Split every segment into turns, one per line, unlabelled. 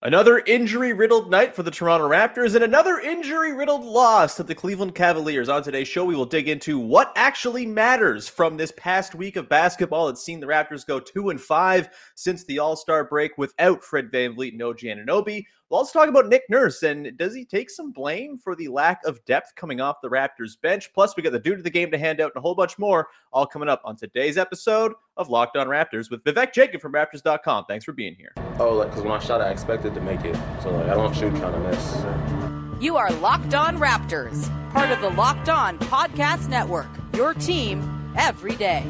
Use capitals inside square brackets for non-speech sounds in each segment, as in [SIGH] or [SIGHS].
Another injury riddled night for the Toronto Raptors and another injury riddled loss to the Cleveland Cavaliers. On today's show, we will dig into what actually matters from this past week of basketball. It's seen the Raptors go 2 and 5 since the All Star break without Fred VanVleet and OG Anunoby. We'll also talk about Nick Nurse and does he take some blame for the lack of depth coming off the Raptors bench? Plus, we got the dude of the game to hand out and a whole bunch more, all coming up on today's episode of Locked On Raptors with Vivek Jacob from Raptors.com. Thanks for being here.
Oh, like because when I shot, I expected to make it, so like I don't shoot trying to miss.
You are Locked On Raptors, part of the Locked On Podcast Network. Your team every day.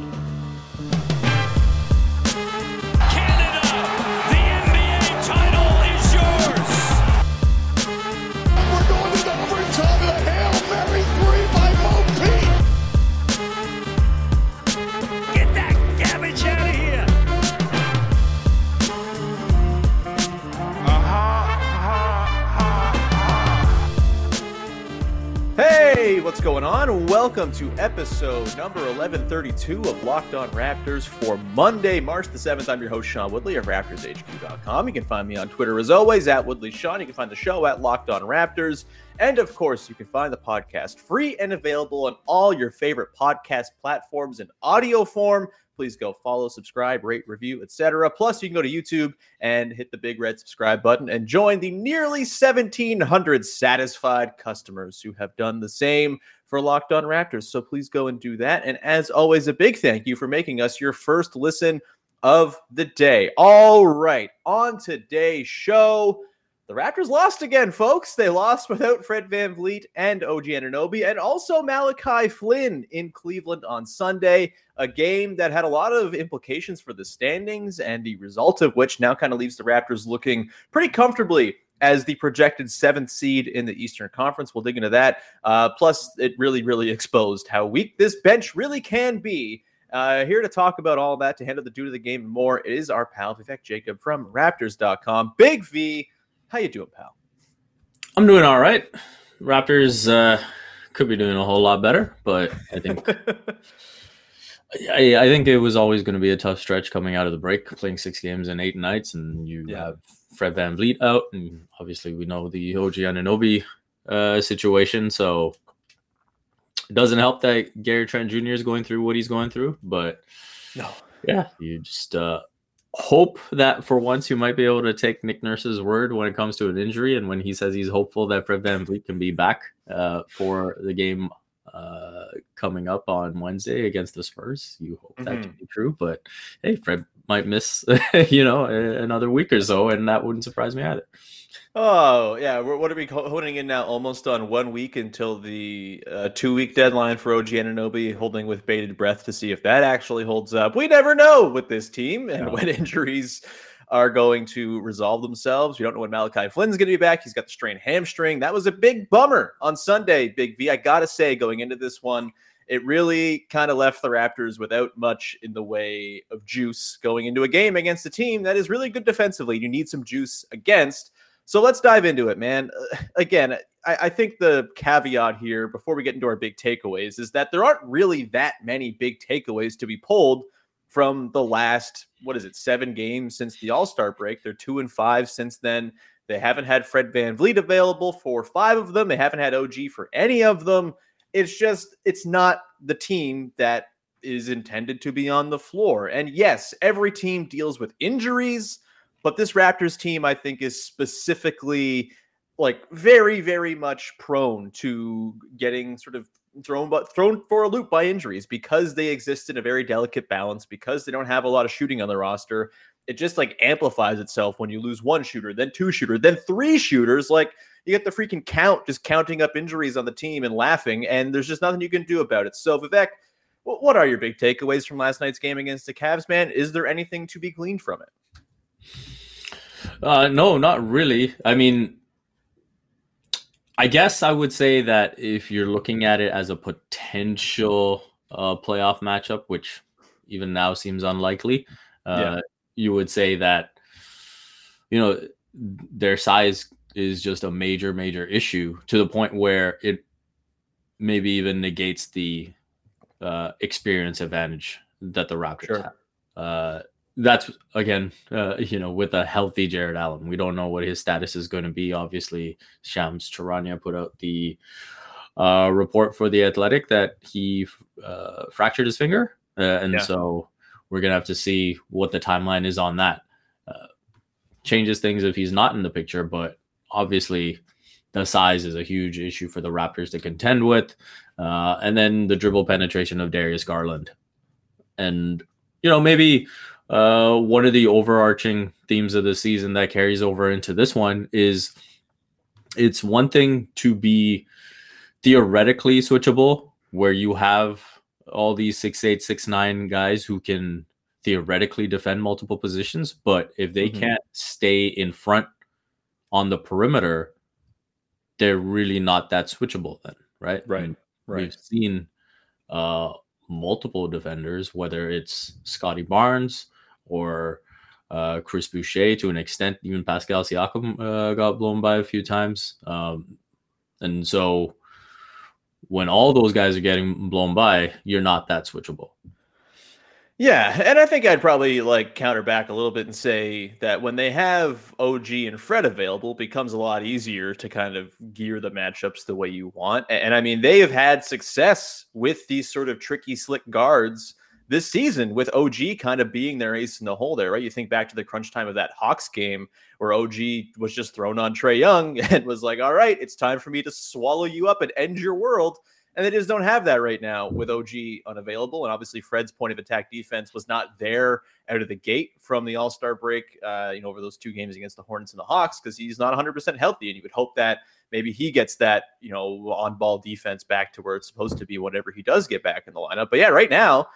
Welcome to episode number 1132 of Locked On Raptors for Monday, March the 7th. I'm your host, Sean Woodley of RaptorsHQ.com. You can find me on Twitter as always at Woodley Sean. You can find the show at Locked On Raptors. And of course, you can find the podcast free and available on all your favorite podcast platforms in audio form. Please go follow, subscribe, rate, review, etc. Plus, you can go to YouTube and hit the big red subscribe button and join the nearly 1,700 satisfied customers who have done the same for Locked On Raptors. So please go and do that. And as always, a big thank you for making us your first listen of the day. All right, on today's show. The Raptors lost again, folks. They lost without Fred VanVleet and OG Anunoby, and also Malachi Flynn in Cleveland on Sunday. A game that had a lot of implications for the standings, and the result of which now kind of leaves the Raptors looking pretty comfortably as the projected seventh seed in the Eastern Conference. We'll dig into that. Uh, plus, it really, really exposed how weak this bench really can be. Uh, here to talk about all that, to handle the due to the game more, is our pal Vivek Jacob from Raptors.com. Big V, how you doing, pal?
I'm doing all right. Raptors uh, could be doing a whole lot better, but I think [LAUGHS] I, I think it was always going to be a tough stretch coming out of the break, playing six games in eight nights, and you
Yeah.
have Fred VanVleet out, and obviously we know the OG Anunoby uh, situation, so it doesn't help that Gary Trent Jr. is going through what he's going through, but
No.
yeah, you just uh, hope that for once you might be able to take Nick Nurse's word when it comes to an injury, and when he says he's hopeful that Fred VanVleet can be back uh, for the game uh, coming up on Wednesday against the Spurs. You hope that can be true, but hey, Fred might miss, [LAUGHS] you know, another week or so, and that wouldn't surprise me either.
Oh yeah, we're, what are we holding in now? Almost on one week until the uh, two-week deadline for OG Anunoby, holding with bated breath to see if that actually holds up. We never know with this team and when [LAUGHS] injuries are going to resolve themselves. We don't know when Malachi Flynn's going to be back. He's got the strained hamstring. That was a big bummer on Sunday. Big V. I gotta say, going into this one, it really kind of left the Raptors without much in the way of juice going into a game against a team that is really good defensively. You need some juice against. So let's dive into it, man. [SIGHS] Again, I, I think the caveat here before we get into our big takeaways is that there aren't really that many big takeaways to be pulled from the last, what is it, seven games since the All Star break. They're two and five since then. They haven't had Fred VanVleet available for five of them. They haven't had OG for any of them. It's just, it's not the team that is intended to be on the floor. And yes, every team deals with injuries, but this Raptors team, I think, is specifically like very, very much prone to getting sort of thrown but thrown for a loop by injuries because they exist in a very delicate balance because they don't have a lot of shooting on the roster it just like amplifies itself when you lose one shooter then two shooter then three shooters like you get the freaking count just counting up injuries on the team and laughing and there's just nothing you can do about it so vivek what are your big takeaways from last night's game against the Cavs, man? Is there anything to be gleaned from it?
Uh, no, not really. I mean, I guess I would say that if you're looking at it as a potential uh, playoff matchup, which even now seems unlikely, uh,
Yeah.
you would say that you know their size is just a major, major issue to the point where it maybe even negates the uh, experience advantage that the Raptors
Sure.
have. That's again, uh, you know, with a healthy Jarrett Allen, we don't know what his status is going to be. Obviously, Shams Charania put out the uh, report for the Athletic that he uh, fractured his finger, uh, and
Yeah.
so we're gonna have to see what the timeline is on that. Uh, changes things if he's not in the picture, but obviously the size is a huge issue for the Raptors to contend with, uh, and then the dribble penetration of Darius Garland, and you know maybe uh, one of the overarching themes of the season that carries over into this one is it's one thing to be theoretically switchable where you have all these six eight six nine guys who can theoretically defend multiple positions but if they
Mhm.
can't stay in front on the perimeter they're really not that switchable then right
Right, right.
we've seen uh multiple defenders whether it's Scottie Barnes or uh, Chris Boucher to an extent. Even Pascal Siakam uh, got blown by a few times, um, and so when all those guys are getting blown by, you're not that switchable.
Yeah, and I think I'd probably like counter back a little bit and say that when they have OG and Fred available, it becomes a lot easier to kind of gear the matchups the way you want. A- And, I mean, they have had success with these sort of tricky, slick guards this season, with OG kind of being their ace in the hole there, right? You think back to the crunch time of that Hawks game where OG was just thrown on Trae Young [LAUGHS] and was like, "All right, it's time for me to swallow you up and end your world." And they just don't have that right now with OG unavailable. And obviously, Fred's point of attack defense was not there out of the gate from the All Star break, uh, you know, over those two games against the Hornets and the Hawks because he's not 100% healthy. And you would hope that maybe he gets that, you know, on ball defense back to where it's supposed to be whenever he does get back in the lineup. But yeah, right now,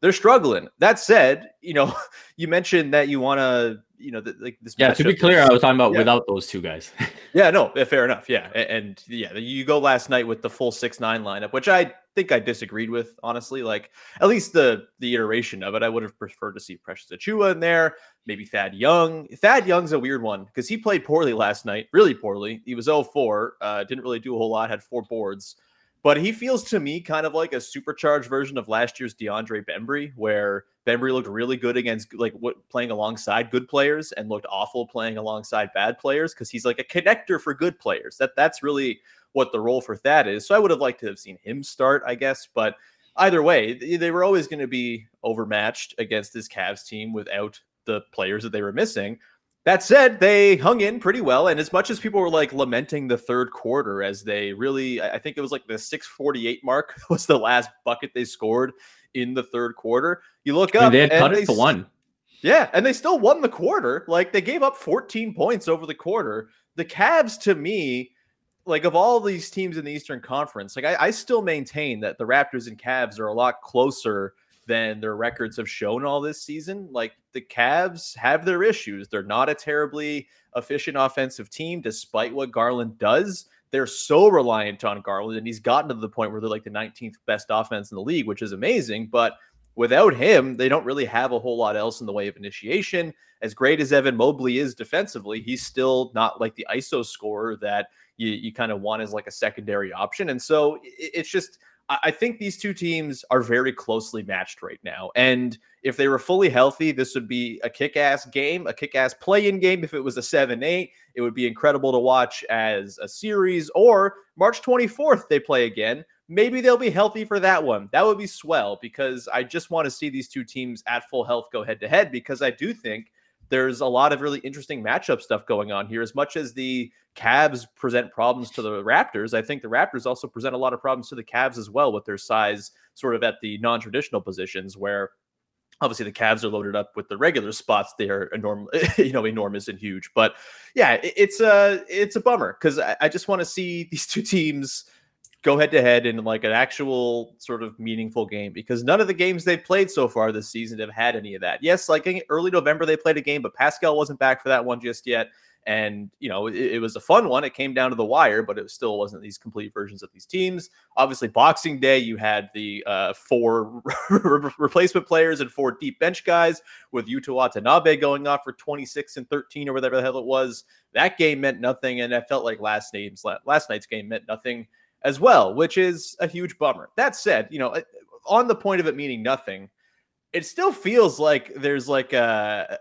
they're struggling. That said, you know, [LAUGHS] you mentioned that you want to, you know, th- like this.
Yeah, to be clear, I was talking about
Yeah.
without those two guys. [LAUGHS]
yeah, no, fair enough. Yeah, A- and, yeah, you go last night with the full six nine lineup, which I think I disagreed with. Honestly, like at least the the iteration of it, I would have preferred to see Precious Achiuwa in there, maybe Thad Young. Thad Young's a weird one because he played poorly last night, really poorly. He was 0-4, uh, didn't really do a whole lot, had four boards. But he feels to me kind of like a supercharged version of last year's DeAndre Bembry, where Bembry looked really good against like what playing alongside good players and looked awful playing alongside bad players because he's like a connector for good players. That that's really what the role for Thad is. So I would have liked to have seen him start, I guess. But either way, they were always going to be overmatched against this Cavs team without the players that they were missing. That said, they hung in pretty well. And as much as people were like lamenting the third quarter, as they really, I think it was like the 648 mark [LAUGHS] was the last bucket they scored in the third quarter. You look up,
mean, they had
and
cut
they
it to one.
yeah, and they still won the quarter. Like they gave up 14 points over the quarter. The Cavs, to me, like of all these teams in the Eastern Conference, like I, I still maintain that the Raptors and Cavs are a lot closer than their records have shown all this season. Like the Cavs have their issues. They're not a terribly efficient offensive team, despite what Garland does. They're so reliant on Garland, and he's gotten to the point where they're like the 19th best offense in the league, which is amazing. But without him, they don't really have a whole lot else in the way of initiation. As great as Evan Mobley is defensively, he's still not like the ISO scorer that you, you kind of want as like a secondary option. And so i- it's just, I think these two teams are very closely matched right now. And if they were fully healthy, this would be a kick ass game, a kick ass play in game. If it was a 7 8, it would be incredible to watch as a series. Or March 24th, they play again maybe they'll be healthy for that one. That would be swell because I just want to see these two teams at full health go head to head because I do think there's a lot of really interesting matchup stuff going on here. As much as the Cavs present problems to the Raptors, I think the Raptors also present a lot of problems to the Cavs as well with their size sort of at the non-traditional positions where obviously the Cavs are loaded up with the regular spots. They are enormous, [LAUGHS] you know, enormous and huge. But yeah, it's a it's a bummer because I, I just want to see [LAUGHS] these two teams go head to head in like an actual sort of meaningful game because none of the games they've played so far this season have had any of that. Yes, like in early November they played a game, but Pascal wasn't back for that one just yet. And, you know, it, it, was a fun one. It came down to the wire, but it still wasn't these complete versions of these teams. Obviously, Boxing Day, you had the uh, four [LAUGHS] replacement players and four deep bench guys with Yuta Watanabe going off for 26 and 13 or whatever the hell it was. That game meant nothing. And I felt like last, name's, last night's game meant nothing as well, which is a huge bummer. That said, you know, on the point of it meaning nothing, it still feels like there's like a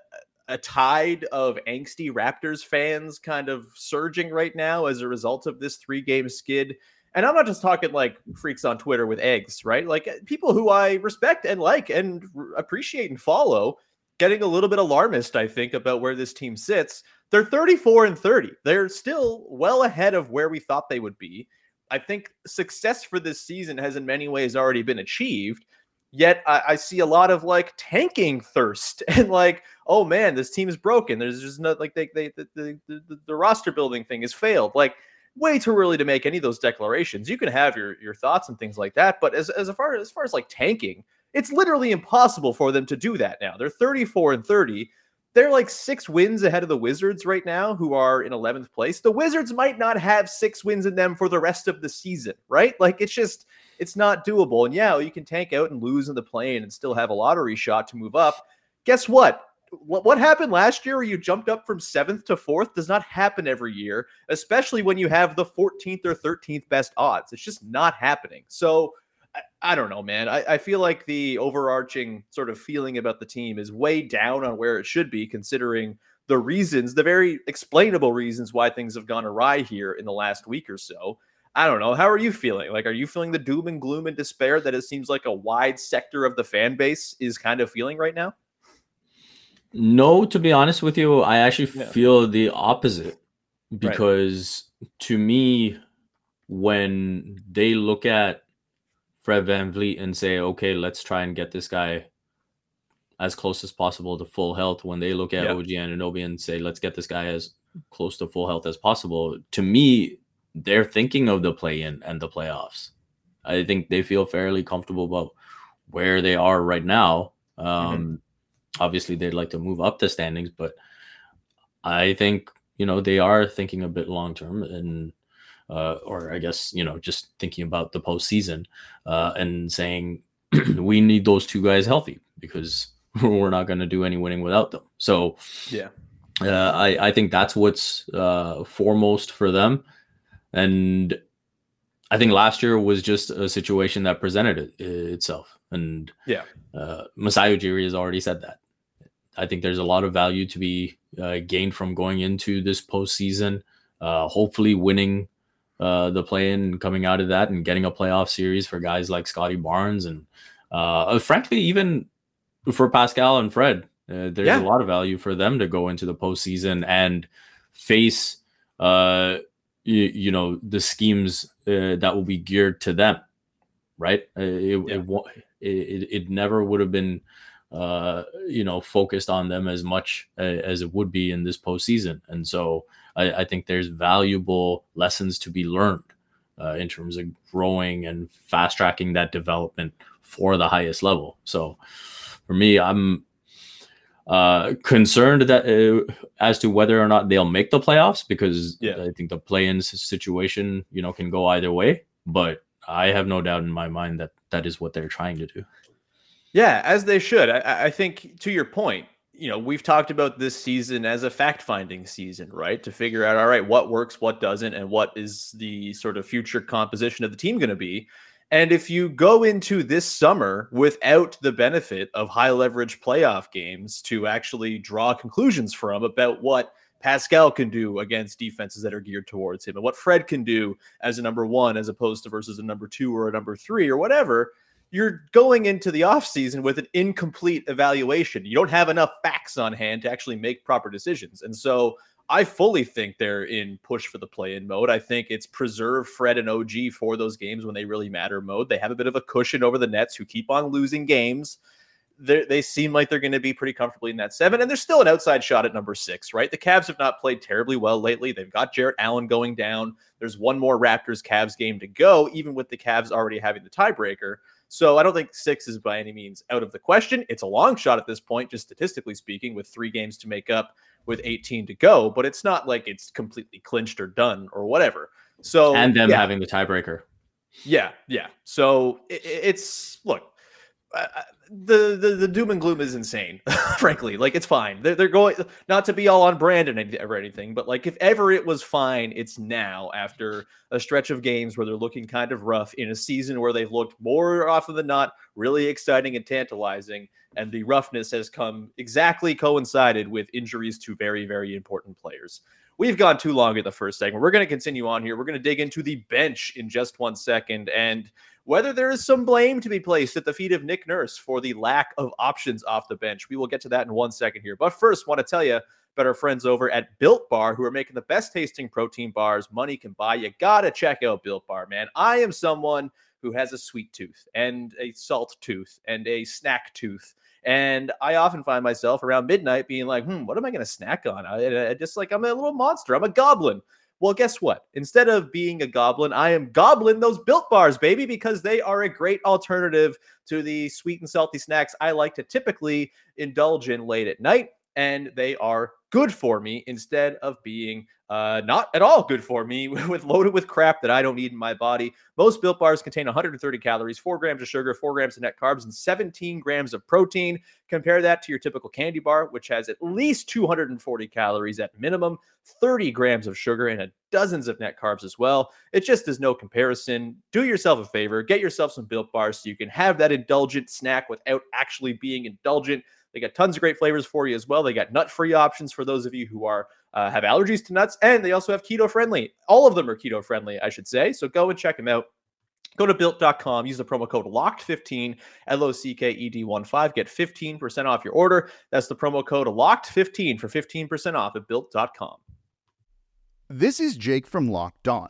a tide of angsty Raptors fans kind of surging right now as a result of this three game skid. And I'm not just talking like freaks on Twitter with eggs, right? Like uh, people who I respect and like and appreciate and follow getting a little bit alarmist, I think, about where this team sits. They're 34 and 30. They're still well ahead of where we thought they would be. I think success for this season has in many ways already been achieved. Yet I, I, see a lot of like tanking thirst [LAUGHS] and like, oh man, this team is broken. There's just not like they, they the, the, the, the roster building thing has failed. Like way too early to make any of those declarations. You can have your your thoughts and things like that, but as as far as far as like tanking, it's literally impossible for them to do that now. They're 34 and 30. They're like six wins ahead of the Wizards right now, who are in 11th place. The Wizards might not have six wins in them for the rest of the season, right? Like it's just it's not doable. And yeah, you can tank out and lose in the plane and still have a lottery shot to move up. Guess what? What, happened last year where you jumped up from seventh to fourth does not happen every year, especially when you have the 14th or 13th best odds. It's just not happening. So I, I don't know, man. I, I feel like the overarching sort of feeling about the team is way down on where it should be, considering the reasons, the very explainable reasons why things have gone awry here in the last week or so. I don't know. How are you feeling? Like, are you feeling the doom and gloom and despair that it seems like a wide sector of the fan base is kind of feeling right now?
No, to be honest with you, I actually yeah. feel the opposite because right. to me, when they look at Fred VanVleet and say, okay, let's try and get this guy as close as possible to full health, when they look at yep. OG Anunoby and say, let's get this guy as close to full health as possible, to me, they're thinking of the play in and the playoffs. I think they feel fairly comfortable about where they are right now. Mm-hmm. Um, mm-hmm. Obviously, they'd like to move up the standings, but I think you know they are thinking a bit long term and. Uh, or I guess you know, just thinking about the postseason uh, and saying [CLEARS THROAT] we need those two guys healthy because [LAUGHS] we're not going to do any winning without them. So,
yeah,
uh, I I think that's what's uh, foremost for them. And I think last year was just a situation that presented it, itself. And
yeah,
uh, Masai Ujiri has already said that. I think there's a lot of value to be uh, gained from going into this postseason, uh, hopefully winning uh, the play in and coming out of that and getting a playoff series for guys like Scottie Barnes and uh, frankly, even for Pascal and Fred, uh, there's yeah. a lot of value for them to go into the postseason and face uh, you, you know the schemes uh, that will be geared to them right uh, it, yeah. it, it, it, never would have been uh, you know focused on them as much as it would be in this postseason and so I, I think there's valuable lessons to be learned uh, in terms of growing and fast tracking that development for the highest level so for me i'm uh, concerned that uh, as to whether or not they'll make the playoffs because yeah. I think the play-in situation, you know, can go either way. But I have no doubt in my mind that that is what they're trying to do.
Yeah, as they should. I, I think to your point, you know, we've talked about this season as a fact-finding season, right? To figure out, all right, what works, what doesn't, and what is the sort of future composition of the team going to be. And if you go into this summer without the benefit of high leverage playoff games to actually draw conclusions from about what Pascal can do against defenses that are geared towards him and what Fred can do as a number one as opposed to versus a number two or a number three or whatever, you're going into the offseason with an incomplete evaluation. You don't have enough facts on hand to actually make proper decisions. And so I fully think they're in push for the play in mode. I think it's preserve Fred and OG for those games when they really matter mode. They have a bit of a cushion over the Nets who keep on losing games. They're, they seem like they're going to be pretty comfortably in that seven, and there's still an outside shot at number six, right? The Cavs have not played terribly well lately. They've got Jarrett Allen going down. There's one more Raptors Cavs game to go, even with the Cavs already having the tiebreaker. So I don't think six is by any means out of the question. It's a long shot at this point, just statistically speaking, with three games to make up with 18 to go, but it's not like it's completely clinched or done or whatever. So
and them
yeah.
having the tiebreaker.
Yeah, yeah. So it, it's look, the, the the doom and gloom is insane. [LAUGHS] frankly, like it's fine. They're, they're going not to be all on brand and or anything, but like if ever it was fine, it's now after a stretch of games where they're looking kind of rough in a season where they've looked more often than not really exciting and tantalizing, and the roughness has come exactly coincided with injuries to very very important players. We've gone too long in the first segment. We're going to continue on here. We're going to dig into the bench in just one second and whether there is some blame to be placed at the feet of Nick Nurse for the lack of options off the bench. We will get to that in one second here. But first, want to tell you about our friends over at Built Bar who are making the best tasting protein bars money can buy. You got to check out Built Bar, man. I am someone who has a sweet tooth and a salt tooth and a snack tooth. And I often find myself around midnight being like, hmm, what am I going to snack on? I, I just like, I'm a little monster. I'm a goblin. Well, guess what? Instead of being a goblin, I am goblin those built bars, baby, because they are a great alternative to the sweet and salty snacks I like to typically indulge in late at night. And they are good for me instead of being uh, not at all good for me [LAUGHS] with loaded with crap that I don't need in my body. Most built bars contain 130 calories, four grams of sugar, four grams of net carbs, and 17 grams of protein. Compare that to your typical candy bar, which has at least 240 calories at minimum, 30 grams of sugar, and a dozens of net carbs as well. It just is no comparison. Do yourself a favor, get yourself some built bars so you can have that indulgent snack without actually being indulgent. They got tons of great flavors for you as well. They got nut free options for those of you who are uh, have allergies to nuts, and they also have keto friendly. All of them are keto friendly, I should say. So go and check them out. Go to built.com, use the promo code LOCKED15, L O C K E D 1 5, get 15% off your order. That's the promo code LOCKED15 for 15% off at built.com.
This is Jake from Locked On.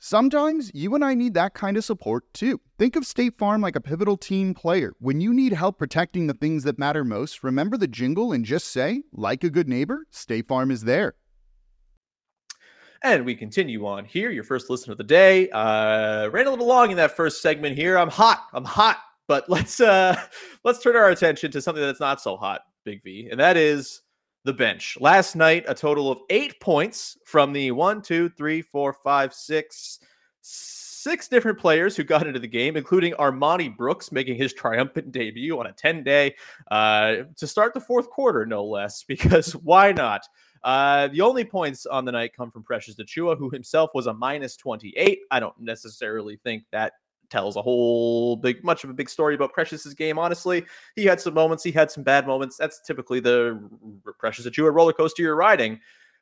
Sometimes you and I need that kind of support too. Think of State Farm like a pivotal team player. When you need help protecting the things that matter most, remember the jingle and just say, like a good neighbor, State Farm is there.
And we continue on here. Your first listen of the day. Uh, ran a little long in that first segment here. I'm hot. I'm hot. But let's uh, [LAUGHS] let's turn our attention to something that's not so hot, Big V, and that is the bench. Last night, a total of eight points from the one, two, three, four, five, six, six different players who got into the game, including Armoni Brooks making his triumphant debut on a 10 day uh, to start the fourth quarter, no less, [LAUGHS] because why not? Uh, the only points on the night come from Precious Achiuwa, who himself was a minus 28. I don't necessarily think that tells a whole big much of a big story about Precious's game. Honestly, he had some moments, he had some bad moments. That's typically the Precious Achiuwa roller coaster you're riding.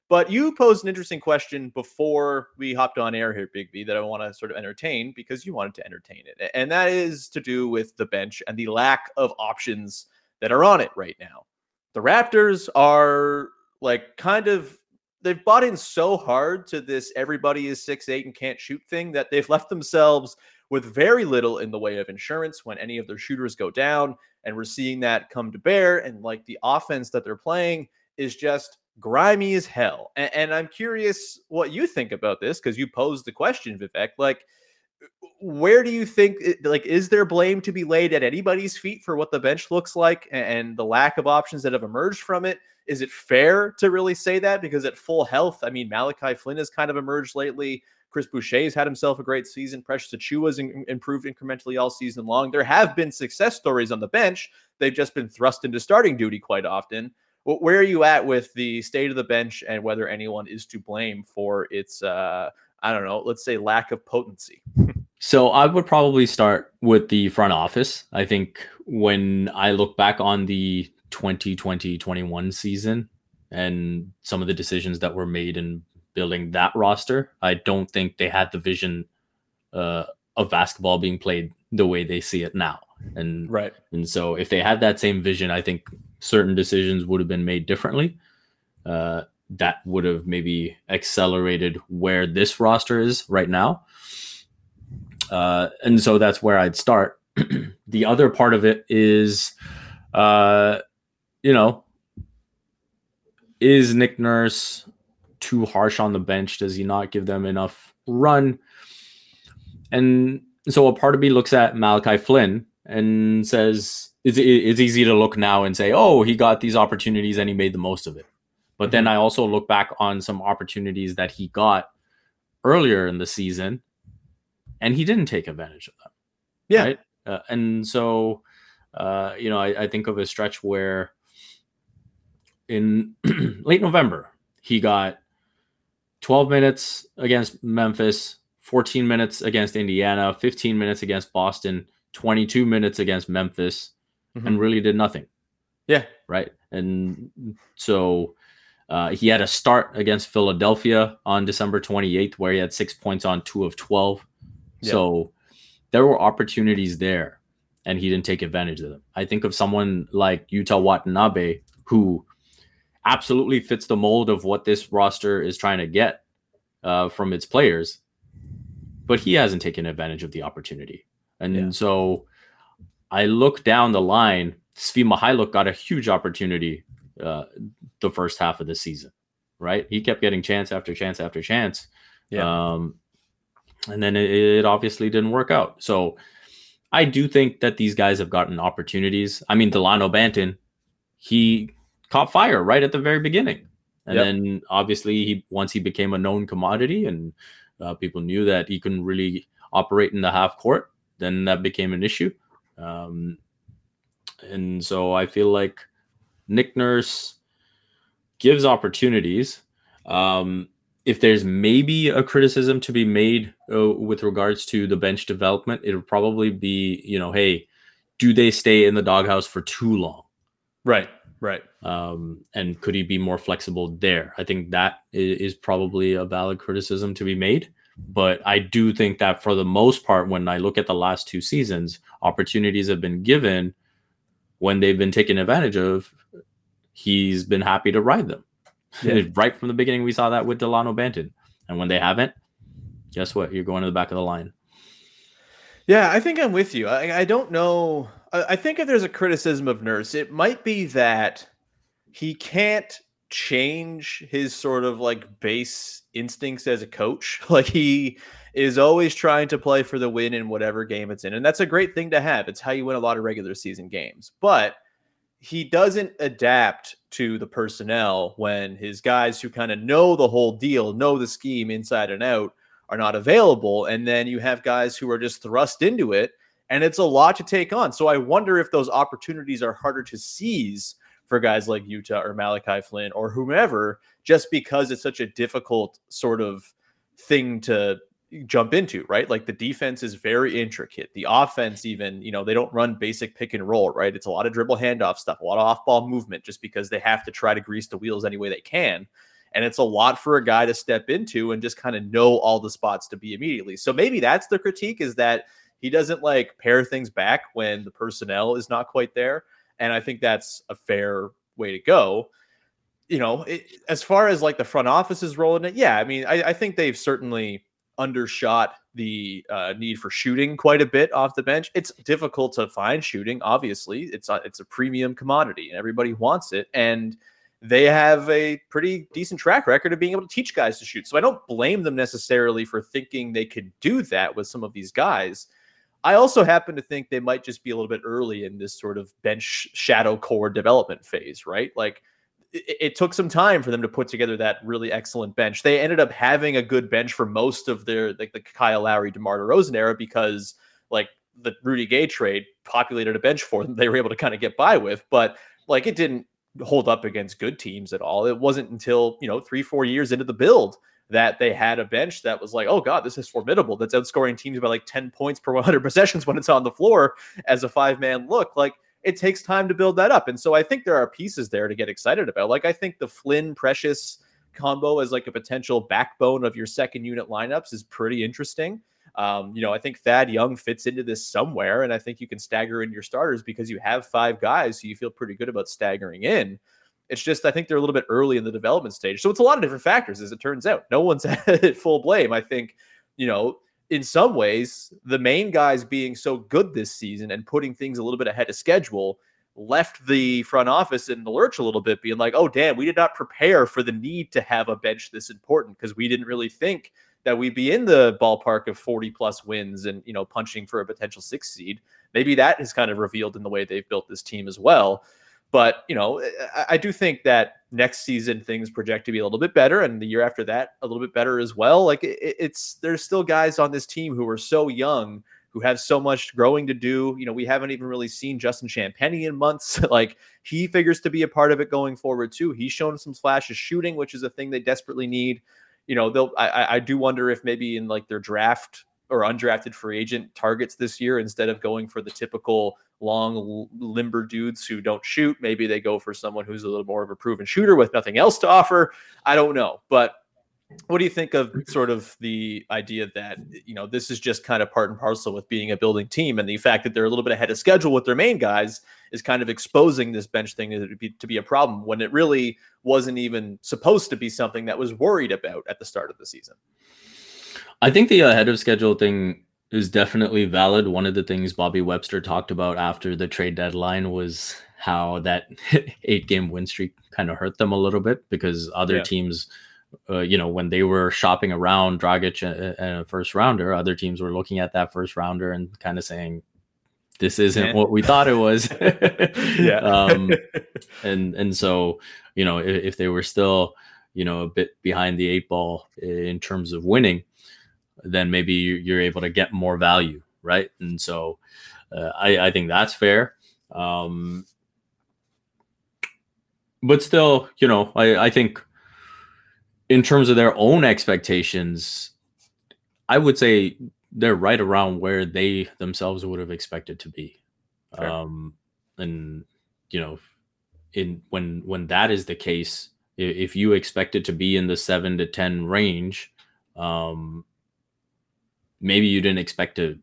But you posed an interesting question before we hopped on air here, Big B, that I want to sort of entertain because you wanted to entertain it. And that is to do with the bench and the lack of options that are on it right now. The Raptors are like kind of they've bought in so hard to this everybody is six eight and can't shoot thing that they've left themselves with very little in the way of insurance when any of their shooters go down. And we're seeing that come to bear. And like the offense that they're playing is just grimy as hell. And, and I'm curious what you think about this because you posed the question, Vivek. Like, where do you think like is there blame to be laid at anybody's feet for what the bench looks like and the lack of options that have emerged from it is it fair to really say that because at full health i mean malachi flynn has kind of emerged lately Chris Boucher's had himself a great season. Precious Achiuwa's in, improved incrementally all season long. There have been success stories on the bench. They've just been thrust into starting duty quite often. Where are you at with the state of the bench and whether anyone is to blame for its, uh, I don't know, let's say lack of potency? [LAUGHS]
So I would probably start with the front office. I think when I look back on the 2020 21 season and some of the decisions that were made in building that roster. I don't think they had the vision uh, of basketball being played the way they see it now. And
Right.
and so if they had that same vision, I think certain decisions would have been made differently. Uh, that would have maybe accelerated where this roster is right now. Uh, and so that's where I'd start. [CLEARS THROAT] the other part of it is, uh, you know, is Nick Nurse too harsh on the bench? Does he not give them enough run? And so a part of me looks at Malachi Flynn and says, it's, it's easy to look now and say, oh, he got these opportunities and he made the most of it. But then I also look back on some opportunities that he got earlier in the season and he didn't take advantage of them.
Yeah.
Right? Uh, and so, uh, you know, I, I think of a stretch where in [CLEARS THROAT] late November, he got 12 minutes against Memphis, 14 minutes against Indiana, 15 minutes against Boston, 22 minutes against Memphis, and really did nothing.
Yeah.
Right. And so uh, he had a start against Philadelphia on December 28th, where he had six points on two of 12.
Yeah.
So there were opportunities there, and he didn't take advantage of them. I think of someone like Yuta Watanabe, who absolutely fits the mold of what this roster is trying to get uh, from its players, but he hasn't taken advantage of the opportunity. And
Yeah.
so I look down the line. Svi Mykhailiuk got a huge opportunity uh, the first half of the season, right? He kept getting chance after chance after chance.
Yeah.
Um, and then it, it obviously didn't work out. So I do think that these guys have gotten opportunities. I mean, Delano Banton, he caught fire right at the very beginning. And
Yep.
then obviously he once he became a known commodity and uh, people knew that he couldn't really operate in the half court, then that became an issue. Um, and so I feel like Nick Nurse gives opportunities. Um, if there's maybe a criticism to be made uh, with regards to the bench development, it would probably be, you know, hey, do they stay in the doghouse for too long?
Right. Right.
Um, and could he be more flexible there? I think that is probably a valid criticism to be made. But I do think that for the most part, when I look at the last two seasons, opportunities have been given when they've been taken advantage of. He's been happy to ride them.
Yeah. [LAUGHS]
right from the beginning, we saw that with Delano Banton. And when they haven't, guess what? You're going to the back of the line.
Yeah, I think I'm with you. I, I don't know. I, think if there's a criticism of Nurse, it might be that he can't change his sort of like base instincts as a coach. [LAUGHS] Like he is always trying to play for the win in whatever game it's in. And that's a great thing to have. It's how you win a lot of regular season games. But he doesn't adapt to the personnel when his guys who kind of know the whole deal, know the scheme inside and out, are not available. And then you have guys who are just thrust into it, and it's a lot to take on. So I wonder if those opportunities are harder to seize for guys like Yuta or Malachi Flynn or whomever, just because it's such a difficult sort of thing to jump into, right? Like the defense is very intricate. The offense, even, you know, they don't run basic pick and roll, right? It's a lot of dribble handoff stuff, a lot of off ball movement, just because they have to try to grease the wheels any way they can. And it's a lot for a guy to step into and just kind of know all the spots to be immediately. So maybe that's the critique is that he doesn't like pare things back when the personnel is not quite there. And I think that's a fair way to go. You know, it, as far as like the front office's role in it, yeah, I mean, I, I think they've certainly undershot the uh, need for shooting quite a bit off the bench. It's difficult to find shooting. Obviously, it's a, it's a premium commodity, and everybody wants it. And they have a pretty decent track record of being able to teach guys to shoot. So I don't blame them necessarily for thinking they could do that with some of these guys. I also happen to think they might just be a little bit early in this sort of bench shadow core development phase, right? Like it, it took some time for them to put together that really excellent bench. They ended up having a good bench for most of their like the Kyle Lowry, DeMar DeRozan era because like the Rudy Gay trade populated a bench for them. They were able to kind of get by with, but like it didn't hold up against good teams at all. It wasn't until you know three four years into the build that they had a bench that was like, oh god, this is formidable. That's outscoring teams by like ten points per [LAUGHS] 100 possessions when it's on the floor as a five man look. Like it takes time to build that up. And so I think there are pieces there to get excited about. Like I think the Flynn Precious combo as like a potential backbone of your second unit lineups is pretty interesting. Um, you know, I think Thad Young fits into this somewhere, and I think you can stagger in your starters because you have five guys, so you feel pretty good about staggering in. It's just I think they're a little bit early in the development stage, so it's a lot of different factors as it turns out. No one's [LAUGHS] at full blame. I think you know in some ways, the main guys being so good this season and putting things a little bit ahead of schedule left the front office in the lurch a little bit, being like, oh, damn, we did not prepare for the need to have a bench this important because we didn't really think that we'd be in the ballpark of 40 plus wins and, you know, punching for a potential six seed. Maybe that is kind of revealed in the way they've built this team as well. But you know, I, I, do think that next season things project to be a little bit better, and the year after that a little bit better as well. Like it, it's there's still guys on this team who are so young who have so much growing to do. You know, we haven't even really seen Justin Champagnie in months. [LAUGHS] like he figures to be a part of it going forward too. He's shown some flashes shooting, which is a thing they desperately need. You know, they'll. I, I do wonder if maybe in like their draft or undrafted free agent targets this year instead of going for the typical long limber dudes who don't shoot. Maybe they go for someone who's a little more of a proven shooter with nothing else to offer. I don't know, but what do you think of sort of the idea that you know this is just kind of part and parcel with being a building team and the fact that they're a little bit ahead of schedule with their main guys is kind of exposing this bench thing to be, to be a problem when it really wasn't even supposed to be something that was worried about at the start of the season
I think the ahead of schedule thing is definitely valid. One of the things Bobby Webster talked about after the trade deadline was how that [LAUGHS] eight game win streak kind of hurt them a little bit because other yeah. teams, uh, you know, when they were shopping around Dragic and a first rounder, other teams were looking at that first rounder and kind of saying, this isn't what we thought it was. [LAUGHS] yeah. [LAUGHS] um, and, and so, you know, if, if they were still, you know, a bit behind the eight ball in terms of winning, then maybe you're able to get more value, right? And so uh, I, I think that's fair. Um, but still, you know, I, I think in terms of their own expectations, I would say they're right around where they themselves would have expected to be. Fair. Um, and you know, in when when that is the case, if you expect it to be in the seven to ten range, um, maybe you didn't expect to,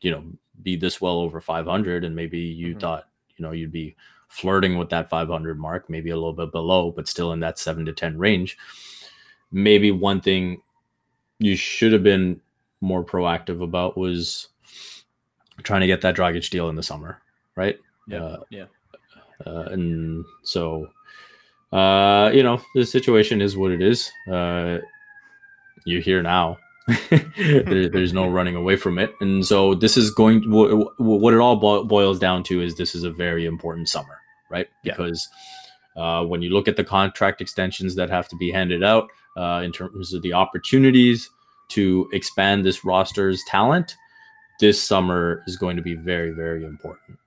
you know, be this well over 500, and maybe you mm-hmm. thought, you know, you'd be flirting with that 500 mark, maybe a little bit below, but still in that seven to 10 range. Maybe one thing you should have been more proactive about was trying to get that Dragic deal in the summer, right?
Yeah, uh, yeah.
Uh, and so, uh, you know, the situation is what it is. Uh, you're here now [LAUGHS] there, there's no running away from it. And so this is going what it all boils down to is this is a very important summer, right? Because yeah. uh, when you look at the contract extensions that have to be handed out uh, in terms of the opportunities to expand this roster's talent, this summer is going to be very, very important.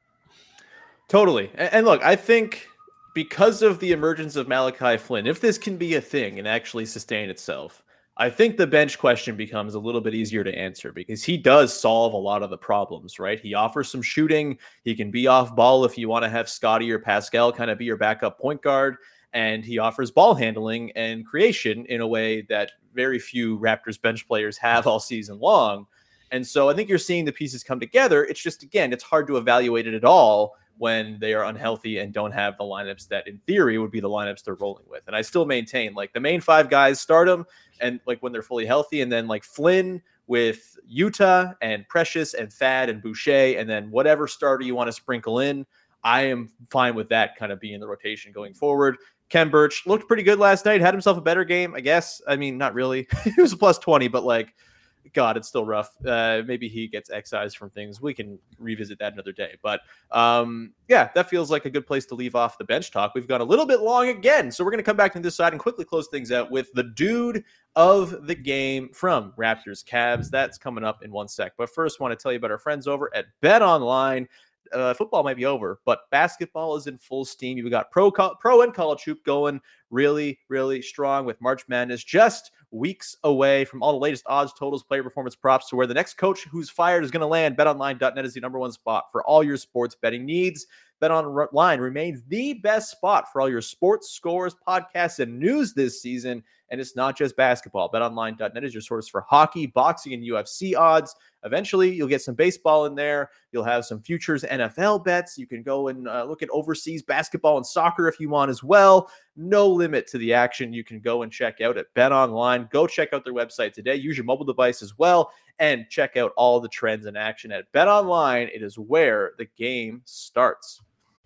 Totally. And look, I think because of the emergence of Malachi Flynn, if this can be a thing and actually sustain itself, I think the bench question becomes a little bit easier to answer because he does solve a lot of the problems, right? He offers some shooting. He can be off ball if you want to have Scottie or Pascal kind of be your backup point guard. And he offers ball handling and creation in a way that very few Raptors bench players have all season long. And so I think you're seeing the pieces come together. It's just, again, it's hard to evaluate it at all when they are unhealthy and don't have the lineups that in theory would be the lineups they're rolling with. And I still maintain like the main five guys start them and like when they're fully healthy, and then like Flynn with Yuta and Precious and Thad and Boucher, and then whatever starter you want to sprinkle in. I am fine with that kind of being the rotation going forward. Khem Birch looked pretty good last night, had himself a better game, I guess. I mean, not really. [LAUGHS] he was a plus 20, but like God, it's still rough. Uh, maybe he gets excised from things. We can revisit that another day. But um, yeah, that feels like a good place to leave off the bench talk. We've gone a little bit long again. So we're going to come back to this side and quickly close things out with the dude of the game from Raptors Cavs. That's coming up in one sec. But first, want to tell you about our friends over at Bet Online. Uh, football might be over, but basketball is in full steam. You've got pro, pro and college hoop going really, really strong with March Madness just weeks away from all the latest odds, totals, player performance props to where the next coach who's fired is going to land. BetOnline.net is the number one spot for all your sports betting needs. Bet Online remains the best spot for all your sports scores, podcasts, and news this season. And it's not just basketball. BetOnline.net is your source for hockey, boxing, and UFC odds. Eventually, you'll get some baseball in there. You'll have some futures NFL bets. You can go and uh, look at overseas basketball and soccer if you want as well. No limit to the action you can go and check out at Bet Online. Go check out their website today. Use your mobile device as well and check out all the trends in action at Bet Online. It is where the game starts.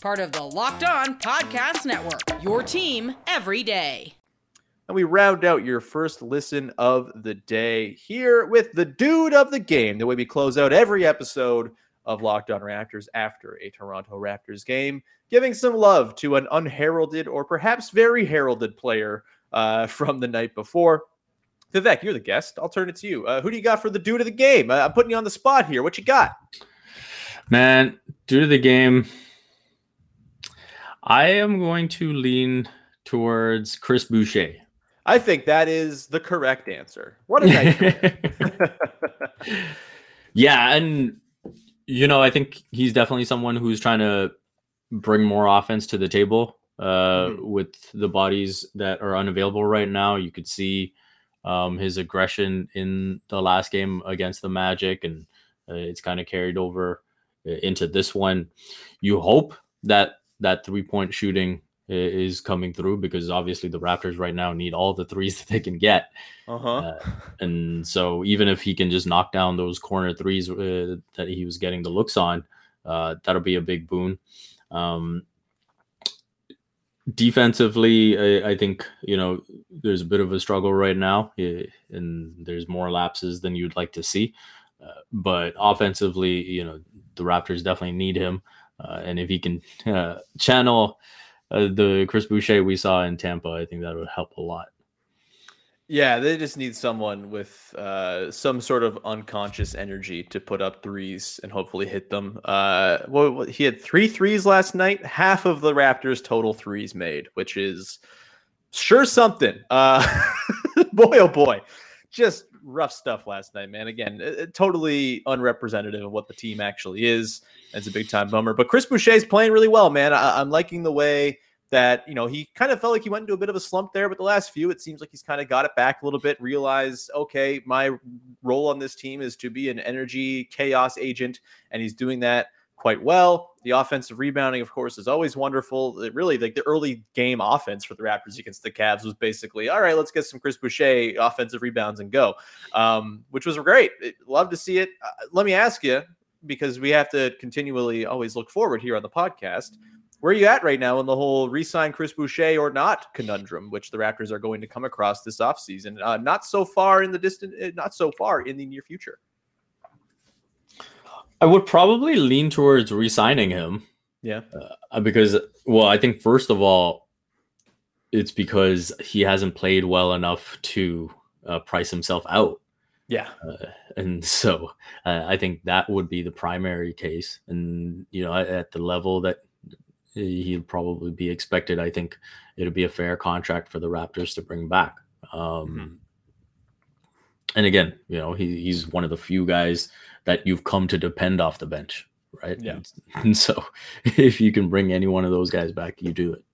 Part of the Locked On Podcast Network, your team every day.
And we round out your first listen of the day here with the dude of the game, the way we close out every episode of Locked On Raptors after a Toronto Raptors game, giving some love to an unheralded or perhaps very heralded player uh, [LAUGHS] from the night before. Vivek, you're the guest. I'll turn it to you. Uh, who do you got for the dude of the game? Uh, I'm putting you on the spot here. What you got?
Man, dude of the game. I am going to lean towards Chris Boucher.
I think that is the correct answer. What a night. [LAUGHS] [LAUGHS]
yeah, and you know, I think he's definitely someone who's trying to bring more offense to the table uh, mm-hmm. with the bodies that are unavailable right now. You could see um, his aggression in the last game against the Magic, and uh, it's kind of carried over uh, into this one. You hope that that three point shooting is coming through because obviously the Raptors right now need all the threes [LAUGHS] that they can get. Uh-huh. Uh, and so even if he can just knock down those corner threes uh, that he was getting the looks on, uh, that'll be a big boon. Um, defensively, I, I, think you know there's a bit of a struggle right now, and there's more lapses than you'd like to see. Uh, but offensively, you know the Raptors definitely need him. Uh, and if he can [LAUGHS] uh, channel uh, the Chris Boucher we saw in Tampa, I think that would help a lot.
Yeah, they just need someone with uh, some sort of unconscious energy to put up threes and hopefully hit them. Uh, well, he had three threes last night, half of the Raptors' total threes made, which is sure something. Uh, [LAUGHS] boy, oh boy, just rough stuff last night, man. Again, totally unrepresentative of what the team actually is. It's a big time bummer. But Chris Boucher is playing really well, man. I, I'm liking the way that you know he kind of felt like he went into a bit of a slump there but the last few it seems like he's kind of got it back a little bit realized okay my role on this team is to be an energy chaos agent and he's doing that quite well. The offensive rebounding, of course, is always wonderful. It really, like the early game offense for the Raptors against the Cavs was basically, all right, let's get some Chris Boucher offensive rebounds and go, um, which was great. Love to see it. Uh, let me ask you, because we have to continually always look forward here on the podcast. Where are you at right now in the whole resign Chris Boucher or not conundrum, which the Raptors are going to come across this offseason? Uh, not so far in the distant, uh, not so far in the near future.
I would probably lean towards re-signing him.
Yeah,
uh, because well, I think first of all, it's because he hasn't played well enough to uh, price himself out.
Yeah,
uh, and [LAUGHS] so uh, I think that would be the primary case. And you know, at the level that he'll probably be expected, I think it'll be a fair contract for the Raptors to bring back. Um, mm-hmm. And again, you know, he, he's one of the few guys that you've come to depend off the bench, right?
Yeah.
And, [LAUGHS] and so [LAUGHS] if you can bring any one of those guys back, you do it.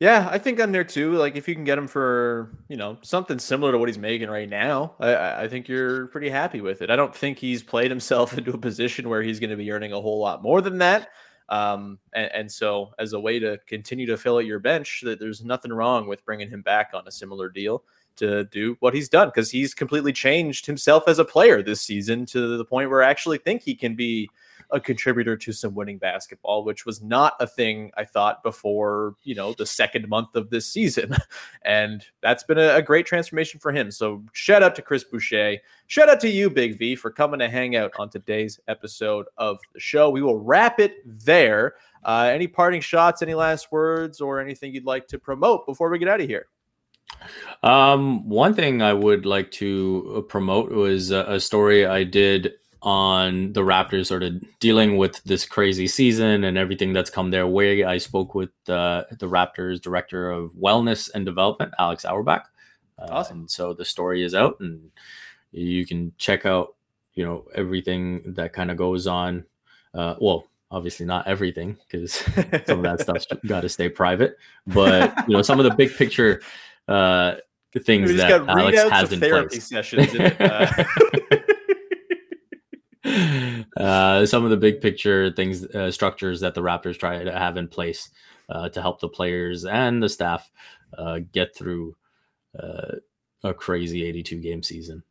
Yeah, I think on there too. Like if you can get him for you know something similar to what he's making right now, I, I think you're pretty happy with it. I don't think he's played himself [LAUGHS] into a position where he's going to be earning a whole lot more than that. Um, and, and, so as a way to continue to fill out your bench, that there's nothing wrong with bringing him back on a similar deal to do what he's done because he's completely changed himself as a player this season to the point where I actually think he can be a contributor to some winning basketball, which was not a thing I thought before, you know, the second month of this season. [LAUGHS] And that's been a, a great transformation for him. So shout out to Chris Boucher. Shout out to you, Big V, for coming to hang out on today's episode of the show. We will wrap it there. Uh, any parting shots, any last words, or anything you'd like to promote before we get out of here?
Um, one thing I would like to uh, promote was a, a story I did on the Raptors sort of dealing with this crazy season and everything that's come their way. I spoke with uh, the Raptors director of wellness and development, Alex Auerbach. Uh,
Awesome.
And so the story is out, and you can check out, you know, everything that kind of goes on. Uh, well, obviously not everything because [LAUGHS] some of that stuff's got to stay private, but you know, some of the big picture uh, things
We just
that
got
Alex has in
therapy
place.
sessions. In it. [LAUGHS] Uh, [LAUGHS]
uh, some of the big picture things, uh, structures that the Raptors try to have in place uh, to help the players and the staff uh, get through uh, a crazy 82 game season.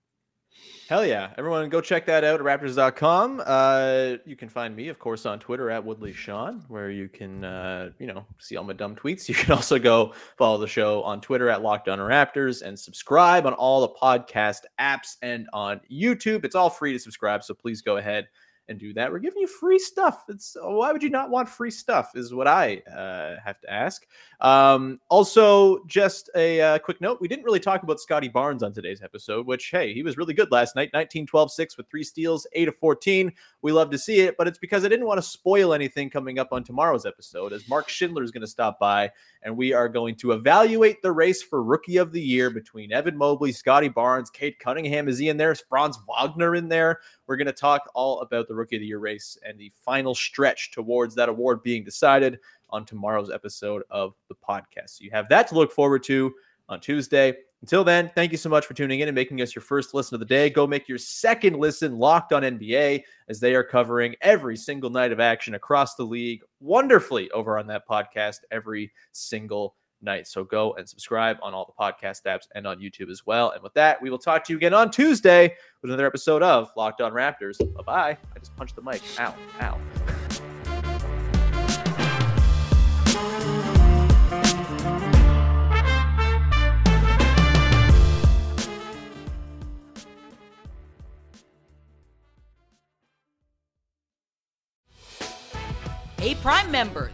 Hell yeah. Everyone go check that out at raptors.com. Uh, you can find me, of course, on Twitter at Woodley Sean, where you can, uh, you know, see all my dumb tweets. [LAUGHS] You can also go follow the show on Twitter at Locked On Raptors and subscribe on all the podcast apps and on YouTube. It's all free to subscribe, so please go ahead and do that. We're giving you free stuff. It's why would you not want free stuff? Is what I uh, have to ask. Um, also, just a uh, quick note: we didn't really talk about Scottie Barnes on today's episode. Which, hey, he was really good last night. 19, 12, 6 with three steals, eight of 14. We love to see it, but it's because I didn't want to spoil anything coming up on tomorrow's episode, as Mark Schindler is going to stop by and we are going to evaluate the race for Rookie of the Year between Evan Mobley, Scottie Barnes, Cade Cunningham. Is he in there? Is Franz Wagner in there? We're going to talk all about the Rookie of the Year race and the final stretch towards that award being decided on tomorrow's episode of the podcast. So you have that to look forward to on Tuesday. Until then, thank you so much for tuning in and making us your first listen of the day. Go make your second listen locked on NBA as they are covering every single night of action across the league wonderfully over on that podcast every single night. So go and subscribe on all the podcast apps and on YouTube as well. And with that, we will talk to you again on Tuesday with another episode of Locked On Raptors. Bye bye. I just punched the mic. Ow, ow.
Hey, Prime members,